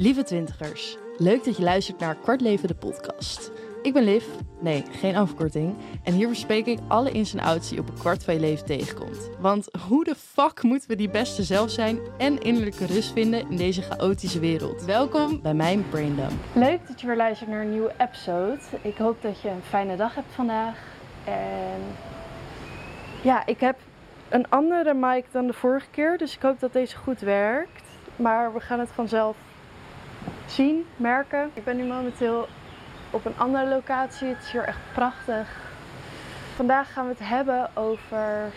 Lieve twintigers, leuk dat je luistert naar Kwart Leven de podcast. Ik ben Liv, nee, geen afkorting. En hier bespreek ik alle ins en outs die op een kwart van je leven tegenkomt. Want hoe de fuck moeten we die beste zelf zijn en innerlijke rust vinden in deze chaotische wereld? Welkom bij mijn Braindump. Leuk dat je weer luistert naar een nieuwe episode. Ik hoop dat je een fijne dag hebt vandaag. En ja, ik heb een andere mic dan de vorige keer, dus ik hoop dat deze goed werkt. Maar we gaan het vanzelf zien, merken. Ik ben nu momenteel op een andere locatie. Het is hier echt prachtig. Vandaag gaan we het hebben over.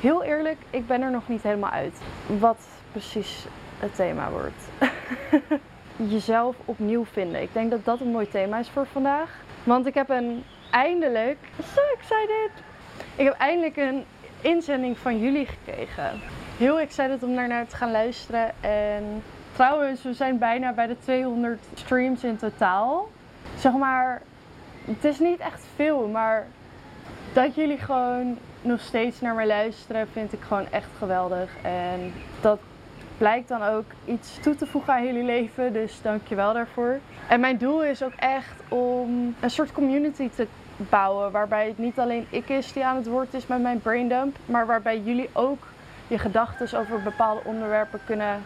Heel eerlijk, ik ben er nog niet helemaal uit. Wat precies het thema wordt. Jezelf opnieuw vinden. Ik denk dat dat een mooi thema is voor vandaag. Want ik heb een eindelijk. So excited! Ik heb eindelijk een inzending van jullie gekregen. Heel excited om naar te gaan luisteren. En trouwens, we zijn bijna bij de 200 streams in totaal. Zeg maar, het is niet echt veel, maar dat jullie gewoon nog steeds naar mij luisteren, vind ik gewoon echt geweldig. En dat blijkt dan ook iets toe te voegen aan jullie leven, dus dank je wel daarvoor. En mijn doel is ook echt om een soort community te bouwen, waarbij het niet alleen ik is die aan het woord is met mijn braindump, maar waarbij jullie ook je gedachten over bepaalde onderwerpen kunnen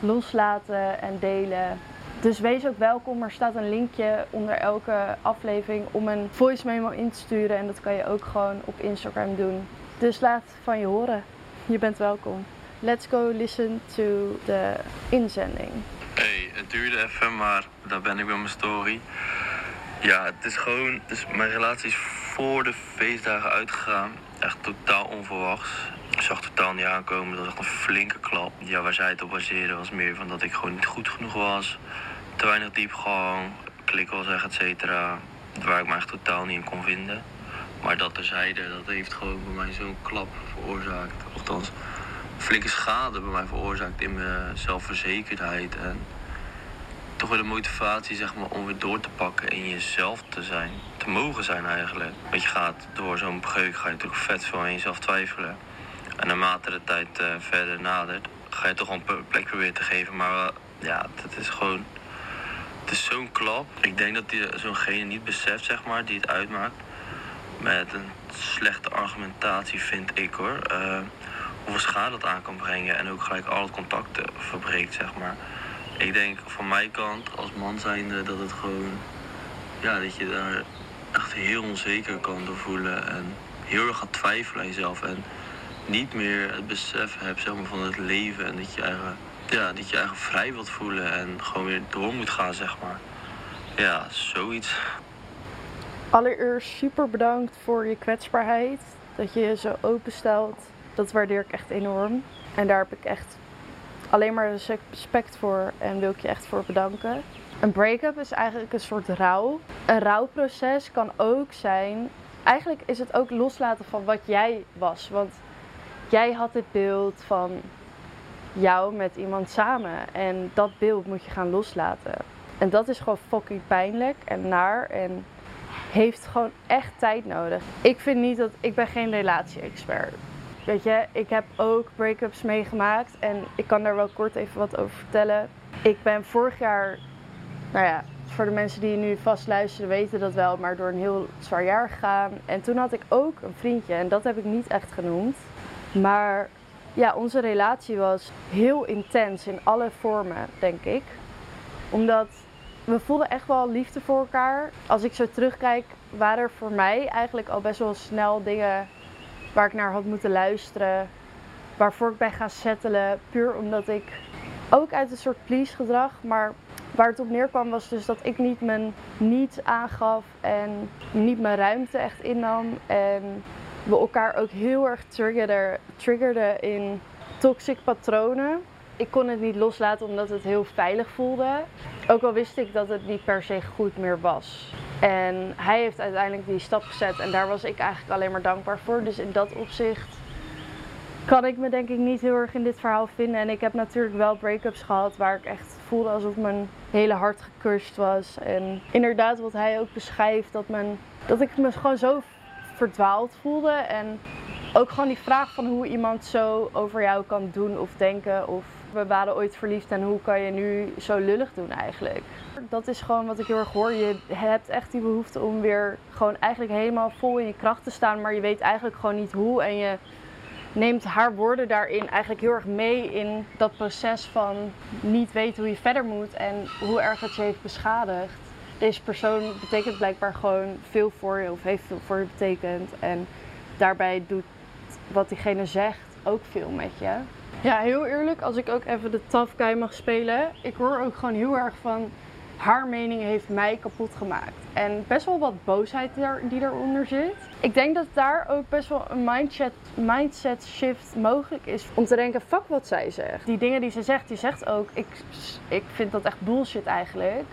loslaten en delen. Dus wees ook welkom. Er staat een linkje onder elke aflevering om een voice memo in te sturen. En dat kan je ook gewoon op Instagram doen. Dus laat van je horen. Je bent welkom. Let's go listen to de inzending. Hey, het duurde even, maar daar ben ik met mijn story. Ja, het is gewoon. Dus mijn relatie is voor de feestdagen uitgegaan. Echt totaal onverwachts. Ik zag totaal niet aankomen. Dat was echt een flinke klap. Ja, waar zij het op baseerde was meer van dat ik gewoon niet goed genoeg was. Te weinig diepgang, zeggen, et cetera. Waar ik me echt totaal niet in kon vinden. Maar dat terzijde, dat heeft gewoon bij mij zo'n klap veroorzaakt. Althans, flinke schade bij mij veroorzaakt in mijn zelfverzekerdheid. En toch weer de motivatie zeg maar, om weer door te pakken en jezelf te zijn. Te mogen zijn eigenlijk. Want je gaat door zo'n breuk ga je natuurlijk vet veel aan jezelf twijfelen. En naarmate de tijd uh, verder nadert, ga je toch een plek proberen te geven. Maar uh, ja, het is gewoon. Het is zo'n klap. Ik denk dat die zo'ngene niet beseft, zeg maar, die het uitmaakt. Met een slechte argumentatie, vind ik hoor. Hoeveel schade dat aan kan brengen. En ook gelijk al het contacten verbreekt, zeg maar. Ik denk van mijn kant, als man zijnde, dat het gewoon. Ja, dat je daar echt heel onzeker kan door voelen. En heel erg gaat twijfelen aan jezelf. En niet meer het besef hebt zeg maar, van het leven. En dat je, eigen, ja, dat je eigen vrij wilt voelen en gewoon weer door moet gaan, zeg maar. Ja, zoiets. Allereerst super bedankt voor je kwetsbaarheid. Dat je je zo openstelt. Dat waardeer ik echt enorm. En daar heb ik echt alleen maar respect voor en wil ik je echt voor bedanken. Een break-up is eigenlijk een soort rouw. Een rouwproces kan ook zijn. Eigenlijk is het ook loslaten van wat jij was. Want jij had dit beeld van jou met iemand samen. En dat beeld moet je gaan loslaten. En dat is gewoon fucking pijnlijk en naar. En heeft gewoon echt tijd nodig. Ik vind niet dat. Ik ben geen relatie-expert. Weet je, ik heb ook break-ups meegemaakt. En ik kan daar wel kort even wat over vertellen. Ik ben vorig jaar. Nou ja, voor de mensen die nu vast luisteren weten dat wel, maar door een heel zwaar jaar gegaan. En toen had ik ook een vriendje en dat heb ik niet echt genoemd. Maar ja, onze relatie was heel intens in alle vormen, denk ik. Omdat we voelden echt wel liefde voor elkaar. Als ik zo terugkijk, waren er voor mij eigenlijk al best wel snel dingen waar ik naar had moeten luisteren. Waarvoor ik ben gaan settelen. Puur omdat ik ook uit een soort please gedrag. Maar waar het op neerkwam was dus dat ik niet mijn niets aangaf. En niet mijn ruimte echt innam. En we elkaar ook heel erg triggerden, in toxic patronen. Ik kon het niet loslaten omdat het heel veilig voelde. Ook al wist ik dat het niet per se goed meer was. En hij heeft uiteindelijk die stap gezet en daar was ik eigenlijk alleen maar dankbaar voor. Dus in dat opzicht kan ik me denk ik niet heel erg in dit verhaal vinden. En ik heb natuurlijk wel break-ups gehad waar ik echt voelde alsof mijn hele hart gekust was. En inderdaad wat hij ook beschrijft, dat, mijn, dat ik me gewoon zo verdwaald voelde. En ook gewoon die vraag van hoe iemand zo over jou kan doen of denken. Of we waren ooit verliefd en hoe kan je nu zo lullig doen eigenlijk? Dat is gewoon wat ik heel erg hoor. Je hebt echt die behoefte om weer gewoon eigenlijk helemaal vol in je kracht te staan, maar je weet eigenlijk gewoon niet hoe. En je neemt haar woorden daarin eigenlijk heel erg mee in dat proces van niet weten hoe je verder moet en hoe erg het je heeft beschadigd. Deze persoon betekent blijkbaar gewoon veel voor je of heeft veel voor je betekend. En daarbij doet wat diegene zegt ook veel met je. Ja, heel eerlijk, als ik ook even de tough guy mag spelen. Ik hoor ook gewoon heel erg van haar mening heeft mij kapot gemaakt. En best wel wat boosheid die eronder zit. Ik denk dat daar ook best wel een mindset, mindset shift mogelijk is. Om te denken, fuck wat zij zegt. Die dingen die ze zegt, die zegt ook, ik, ik vind dat echt bullshit eigenlijk.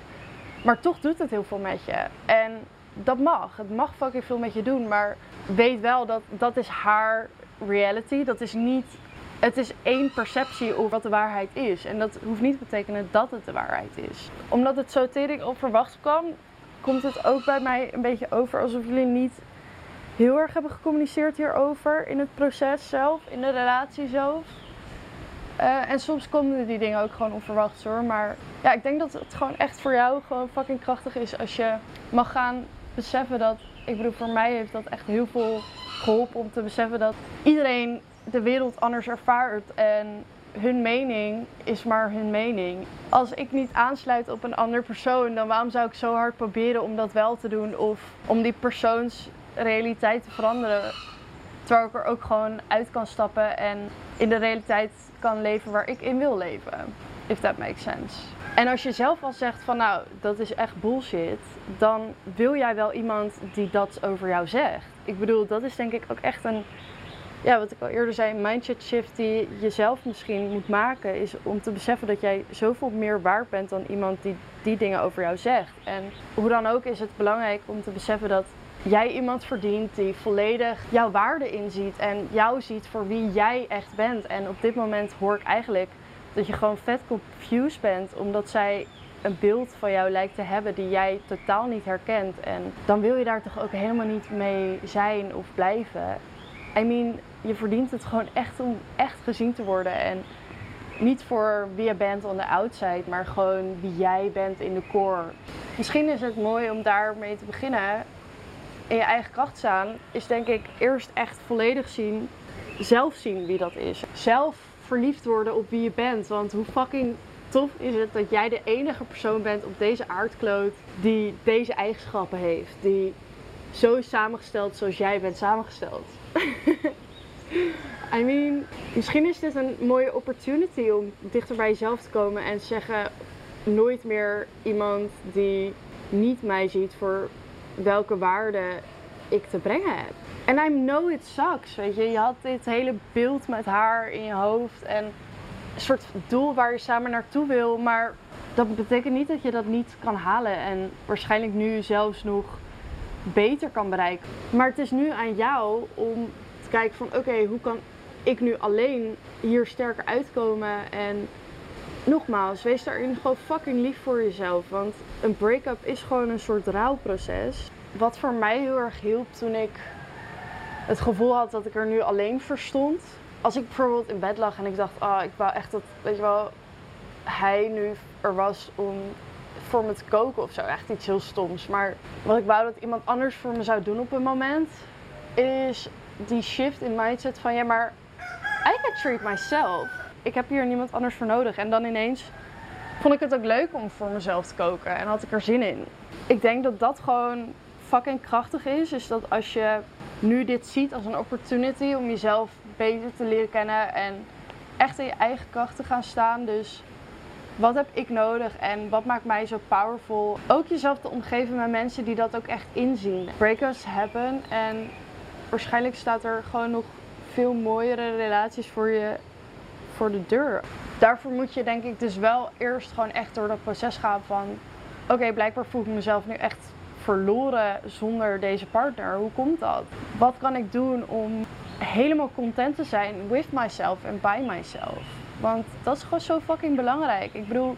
Maar toch doet het heel veel met je. En dat mag. Het mag fucking veel met je doen. Maar weet wel dat dat is haar reality. Dat is niet het is één perceptie over wat de waarheid is. En dat hoeft niet te betekenen dat het de waarheid is. Omdat het zo tering onverwachts kwam, komt het ook bij mij een beetje over alsof jullie niet heel erg hebben gecommuniceerd hierover in het proces zelf, in de relatie zelf. Uh, en soms komen die dingen ook gewoon onverwachts hoor. Maar ja, ik denk dat het gewoon echt voor jou gewoon fucking krachtig is als je mag gaan beseffen dat. Ik bedoel, voor mij heeft dat echt heel veel geholpen om te beseffen dat iedereen de wereld anders ervaart en hun mening is maar hun mening. Als ik niet aansluit op een ander persoon, dan waarom zou ik zo hard proberen om dat wel te doen of om die persoons realiteit te veranderen? Terwijl ik er ook gewoon uit kan stappen en in de realiteit kan leven waar ik in wil leven. If that makes sense. En als je zelf al zegt van nou, dat is echt bullshit, dan wil jij wel iemand die dat over jou zegt. Ik bedoel, dat is denk ik ook echt een ja, wat ik al eerder zei, mindset shift die je zelf misschien moet maken, is om te beseffen dat jij zoveel meer waard bent dan iemand die die dingen over jou zegt. En hoe dan ook is het belangrijk om te beseffen dat jij iemand verdient die volledig jouw waarde inziet en jou ziet voor wie jij echt bent. En op dit moment hoor ik eigenlijk dat je gewoon vet confused bent omdat zij een beeld van jou lijkt te hebben die jij totaal niet herkent. En dan wil je daar toch ook helemaal niet mee zijn of blijven. I mean, je verdient het gewoon echt om echt gezien te worden. En niet voor wie je bent on the outside, maar gewoon wie jij bent in de core. Misschien is het mooi om daarmee te beginnen. In je eigen kracht staan is denk ik eerst echt volledig zien, zelf zien wie dat is. Zelf verliefd worden op wie je bent. Want hoe fucking tof is het dat jij de enige persoon bent op deze aardkloot die deze eigenschappen heeft. Die zo is samengesteld zoals jij bent samengesteld. I mean, misschien is dit een mooie opportunity om dichter bij jezelf te komen en zeggen: nooit meer iemand die niet mij ziet voor welke waarde ik te brengen heb. En I know it sucks, weet je. Je had dit hele beeld met haar in je hoofd en een soort doel waar je samen naartoe wil, maar dat betekent niet dat je dat niet kan halen en waarschijnlijk nu zelfs nog beter kan bereiken. Maar het is nu aan jou om kijken van oké, hoe kan ik nu alleen hier sterker uitkomen? En nogmaals, wees daarin gewoon fucking lief voor jezelf. Want een break-up is gewoon een soort rouwproces. Wat voor mij heel erg hielp toen ik het gevoel had dat ik er nu alleen voor stond. Als ik bijvoorbeeld in bed lag en ik dacht, ah, oh, ik wou echt dat, weet je wel, hij nu er was om voor me te koken of zo. Echt iets heel stoms. Maar wat ik wou dat iemand anders voor me zou doen op een moment, is die shift in mindset van ja, maar I can treat myself. Ik heb hier niemand anders voor nodig. En dan ineens vond ik het ook leuk om voor mezelf te koken en had ik er zin in. Ik denk dat dat gewoon fucking krachtig is. Is dat als je nu dit ziet als een opportunity om jezelf beter te leren kennen en echt in je eigen kracht te gaan staan. Dus wat heb ik nodig en wat maakt mij zo powerful? Ook jezelf te omgeven met mensen die dat ook echt inzien. Breakups happen en waarschijnlijk staat er gewoon nog veel mooiere relaties voor je de deur. Daarvoor moet je denk ik dus wel eerst gewoon echt door dat proces gaan van oké, blijkbaar voel ik mezelf nu echt verloren zonder deze partner. Hoe komt dat? Wat kan ik doen om helemaal content te zijn with myself en by myself? Want dat is gewoon zo fucking belangrijk. Ik bedoel,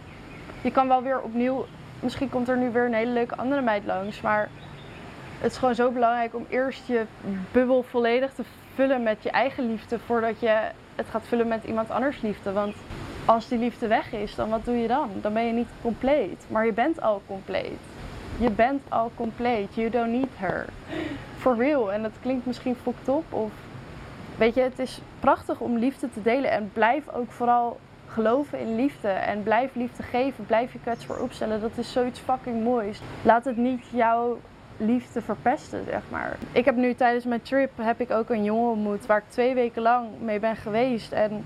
je kan wel weer opnieuw, misschien komt er nu weer een hele leuke andere meid langs, maar het is gewoon zo belangrijk om eerst je bubbel volledig te vullen met je eigen liefde voordat je het gaat vullen met iemand anders liefde. Want als die liefde weg is, dan wat doe je dan? Dan ben je niet compleet. Maar je bent al compleet. Je bent al compleet. You don't need her. For real. En dat klinkt misschien fucked op of... Weet je, het is prachtig om liefde te delen. En blijf ook vooral geloven in liefde. En blijf liefde geven. Blijf je kwetsbaar opstellen. Dat is zoiets fucking moois. Laat het niet jouw liefde verpesten, zeg maar. Ik heb nu tijdens mijn trip heb ik ook een jongen ontmoet waar ik twee weken lang mee ben geweest. En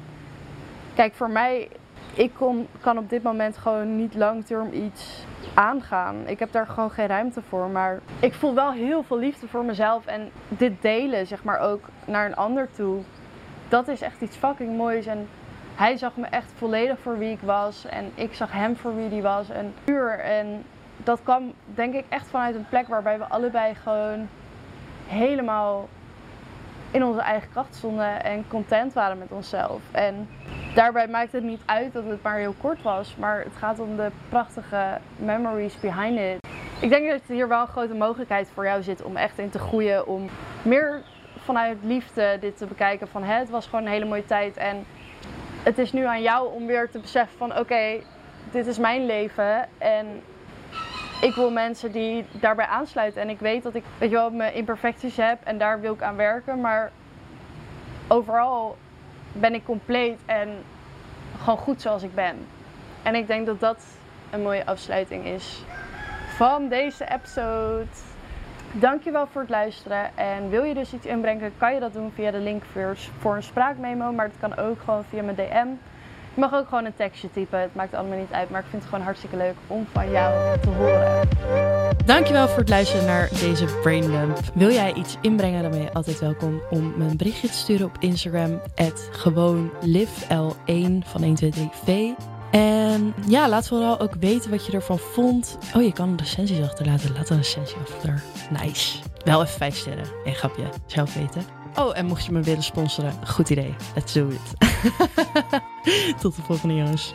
kijk, voor mij, ik kon, kan op dit moment gewoon niet langterm iets aangaan. Ik heb daar gewoon geen ruimte voor. Maar ik voel wel heel veel liefde voor mezelf. En dit delen, zeg maar, ook naar een ander toe. Dat is echt iets fucking moois. En hij zag me echt volledig voor wie ik was. En ik zag hem voor wie hij was. En puur. En dat kwam denk ik echt vanuit een plek waarbij we allebei gewoon helemaal in onze eigen kracht stonden en content waren met onszelf. En daarbij maakt het niet uit dat het maar heel kort was, maar het gaat om de prachtige memories behind it. Ik denk dat hier wel een grote mogelijkheid voor jou zit om echt in te groeien, om meer vanuit liefde dit te bekijken van het was gewoon een hele mooie tijd en het is nu aan jou om weer te beseffen van oké, dit is mijn leven en ik wil mensen die daarbij aansluiten. En ik weet dat ik, weet je wel, mijn imperfecties heb en daar wil ik aan werken. Maar overal ben ik compleet en gewoon goed zoals ik ben. En ik denk dat dat een mooie afsluiting is van deze episode. Dankjewel voor het luisteren. En wil je dus iets inbrengen, kan je dat doen via de link voor een spraakmemo. Maar het kan ook gewoon via mijn DM. Je mag ook gewoon een tekstje typen. Het maakt allemaal niet uit. Maar ik vind het gewoon hartstikke leuk om van jou te horen. Dankjewel voor het luisteren naar deze Braindump. Wil jij iets inbrengen, dan ben je altijd welkom om me een berichtje te sturen op Instagram. gewoon livel1 van 123v. En ja, laat vooral ook weten wat je ervan vond. Oh, je kan recensies achterlaten. Laat een recensie achter. Nice. Wel even vijf sterren. Een grapje. Zelf weten. Oh, en mocht je me willen sponsoren, goed idee. Let's do it. Tot de volgende jongens.